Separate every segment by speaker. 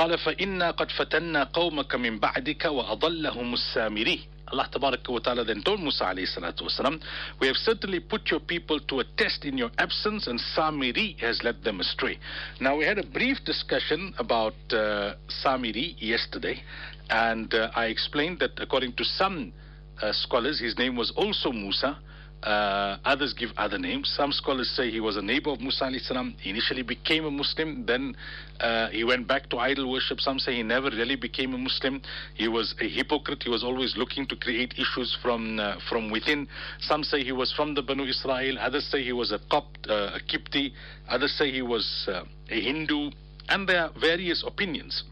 Speaker 1: قال فإنا قد فتنا قومك من بعدك وأضلهم السامري Allah wa ta'ala then told Musa alayhi salatu wasalam, We have certainly put your people to a test in your absence, and Samiri has led them astray. Now, we had a brief discussion about uh, Samiri yesterday, and uh, I explained that according to some uh, scholars, his name was also Musa. uh, others give other names. Some scholars say he was a neighbor of Musa salam. He initially became a Muslim, then uh, he went back to idol worship. Some say he never really became a Muslim. He was a hypocrite. He was always looking to create issues from uh, from within. Some say he was from the Banu Israel. Others say he was a Copt, uh, a Kipti. Others say he was uh, a Hindu. And there are various opinions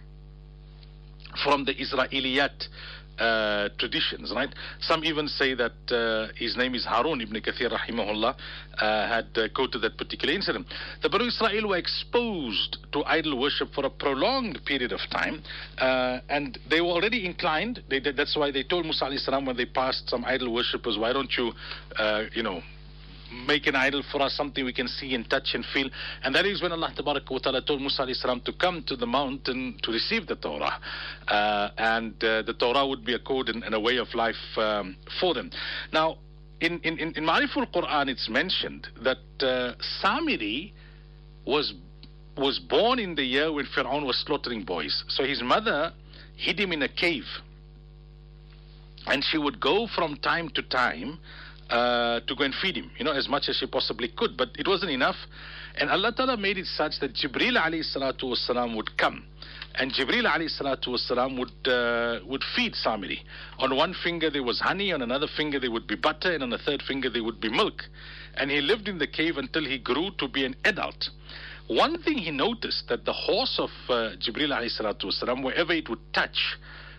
Speaker 1: from the Israeliyat uh, traditions, right? Some even say that uh, his name is Harun ibn Kathir rahimahullah uh, had uh, quoted that particular incident. The Banu Israel were exposed to idol worship for a prolonged period of time, uh, and they were already inclined. They, that's why they told Musa when they passed some idol worshippers, why don't you, uh, you know, make an idol for us, something we can see and touch and feel. And that is when Allah wa ta'ala told Musa salam to come to the mountain to receive the Torah. Uh, and uh, the Torah would be a code and, and a way of life um, for them. Now, in, in, in, in Ma'riful Quran, it's mentioned that uh, Samiri was, was born in the year when Fir'aun was slaughtering boys. So his mother hid him in a cave. And she would go from time to time uh, to go and feed him, you know, as much as she possibly could. But it wasn't enough. And Allah Ta'ala made it such that Jibril alayhi salatu wasalam would come. And Jibril alayhi salatu wasalam would, uh, would feed Samiri. On one finger there was honey, on another finger there would be butter, and on the third finger there would be milk. And he lived in the cave until he grew to be an adult. One thing he noticed that the horse of uh, Jibril alayhi salatu wasalam, wherever it would touch,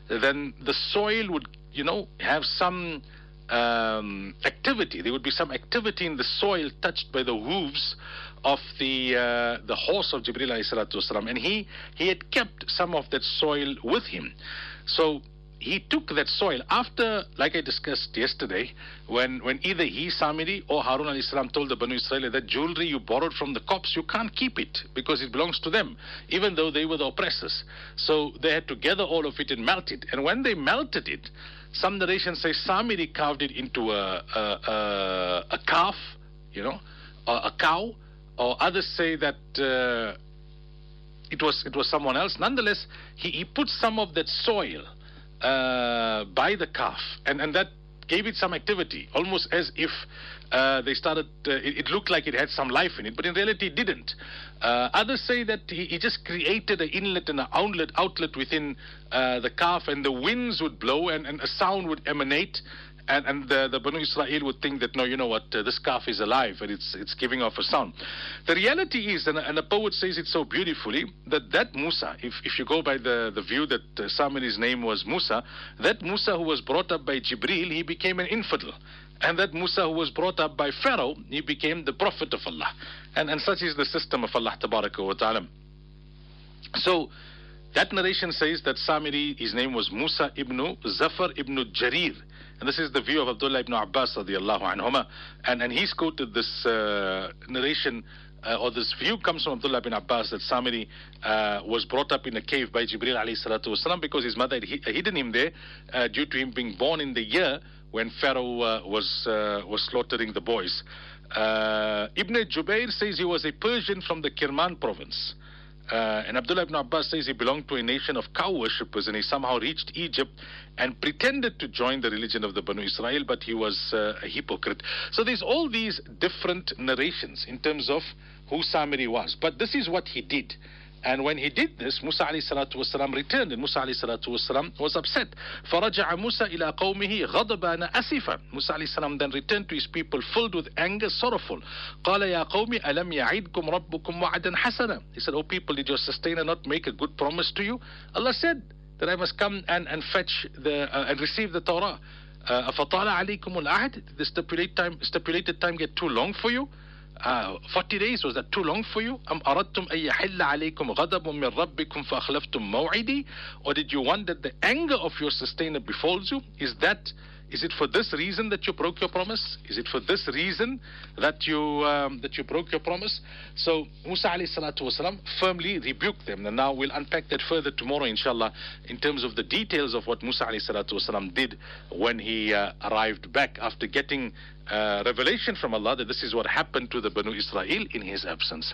Speaker 1: then the soil would, you know, have some um, activity. There would be some activity in the soil touched by the hooves of the uh, the horse of Jibril والسلام, and he he had kept some of that soil with him. So he took that soil after, like I discussed yesterday, when, when either he, Samiri, or Harun al Islam told the Banu Israel that jewelry you borrowed from the Copts, you can't keep it because it belongs to them, even though they were the oppressors. So they had to gather all of it and melt it. And when they melted it, some narrations say Samiri carved it into a, a, a, a calf, you know, or a, cow, or others say that uh, it was it was someone else. Nonetheless, he, he put some of that soil uh, by the calf, and, and that gave it some activity, almost as if uh, they started, uh, it, it, looked like it had some life in it, but in reality it didn't. Uh, others say that he, he, just created an inlet and an outlet, outlet within uh, the calf, and the winds would blow and, and a sound would emanate, and, and the, the Banu Israel would think that, no, you know what, uh, this calf is alive and it's, it's giving off a sound. The reality is, and, and the poet says it so beautifully, that that Musa, if, if you go by the, the view that uh, Samiri's name was Musa, that Musa who was brought up by Jibril, he became an infidel. And that Musa who was brought up by Pharaoh, he became the prophet of Allah. And, and such is the system of Allah wa ta'ala. So, that narration says that Samiri, his name was Musa ibn Zafar ibn Jarir. And this is the view of Abdullah ibn Abbas radiallahu anhuma. And, and he's quoted this uh, narration uh, or this view comes from Abdullah ibn Abbas that Samiri uh, was brought up in a cave by Jibril alayhi salatu wasalam because his mother had hidden him there uh, due to him being born in the year when Pharaoh uh, was, uh, was slaughtering the boys. Uh, Ibn Jubayr says he was a Persian from the Kirman province. Uh, and Abdullah ibn Abbas says he belonged to a nation of cow worshippers and he somehow reached Egypt and pretended to join the religion of the Banu Israel, but he was uh, a hypocrite. So there's all these different narrations in terms of who Samiri was. But this is what he did. And when he did this, Musa alayhi salatu wasalam returned, and Musa alayhi salatu wasalam was upset. فَرَجَعَ مُوسَى إِلَىٰ قَوْمِهِ غَضَبَانَ أَسِفًا Musa alayhi salam then returned to his people filled with anger, sorrowful. قَالَ يَا قَوْمِ أَلَمْ يَعِدْكُمْ رَبُّكُمْ وَعَدًا حَسَنًا He said, Oh people, did your sustainer not make a good promise to you? Allah said that I must come and, and fetch the, uh, and receive the Torah. Uh, أَفَطَالَ عَلَيْكُمُ الْعَهْدِ Did the stipulated time, stipulated time get too long for you? uh, 40 days, was that too long for you? أم أردتم أن يحل عليكم غضب من ربكم فأخلفتم موعدي? Or did you want that the anger of your sustainer befalls you? Is that is it for this reason that you broke your promise? Is it for this reason that you um, that you broke your promise? So Musa alayhi salatu wasalam firmly rebuked them. And now we'll unpack that further tomorrow, inshallah, in terms of the details of what Musa alayhi salatu wasalam did when he uh, arrived back after getting uh, revelation from Allah that this is what happened to the Banu Israel in his absence.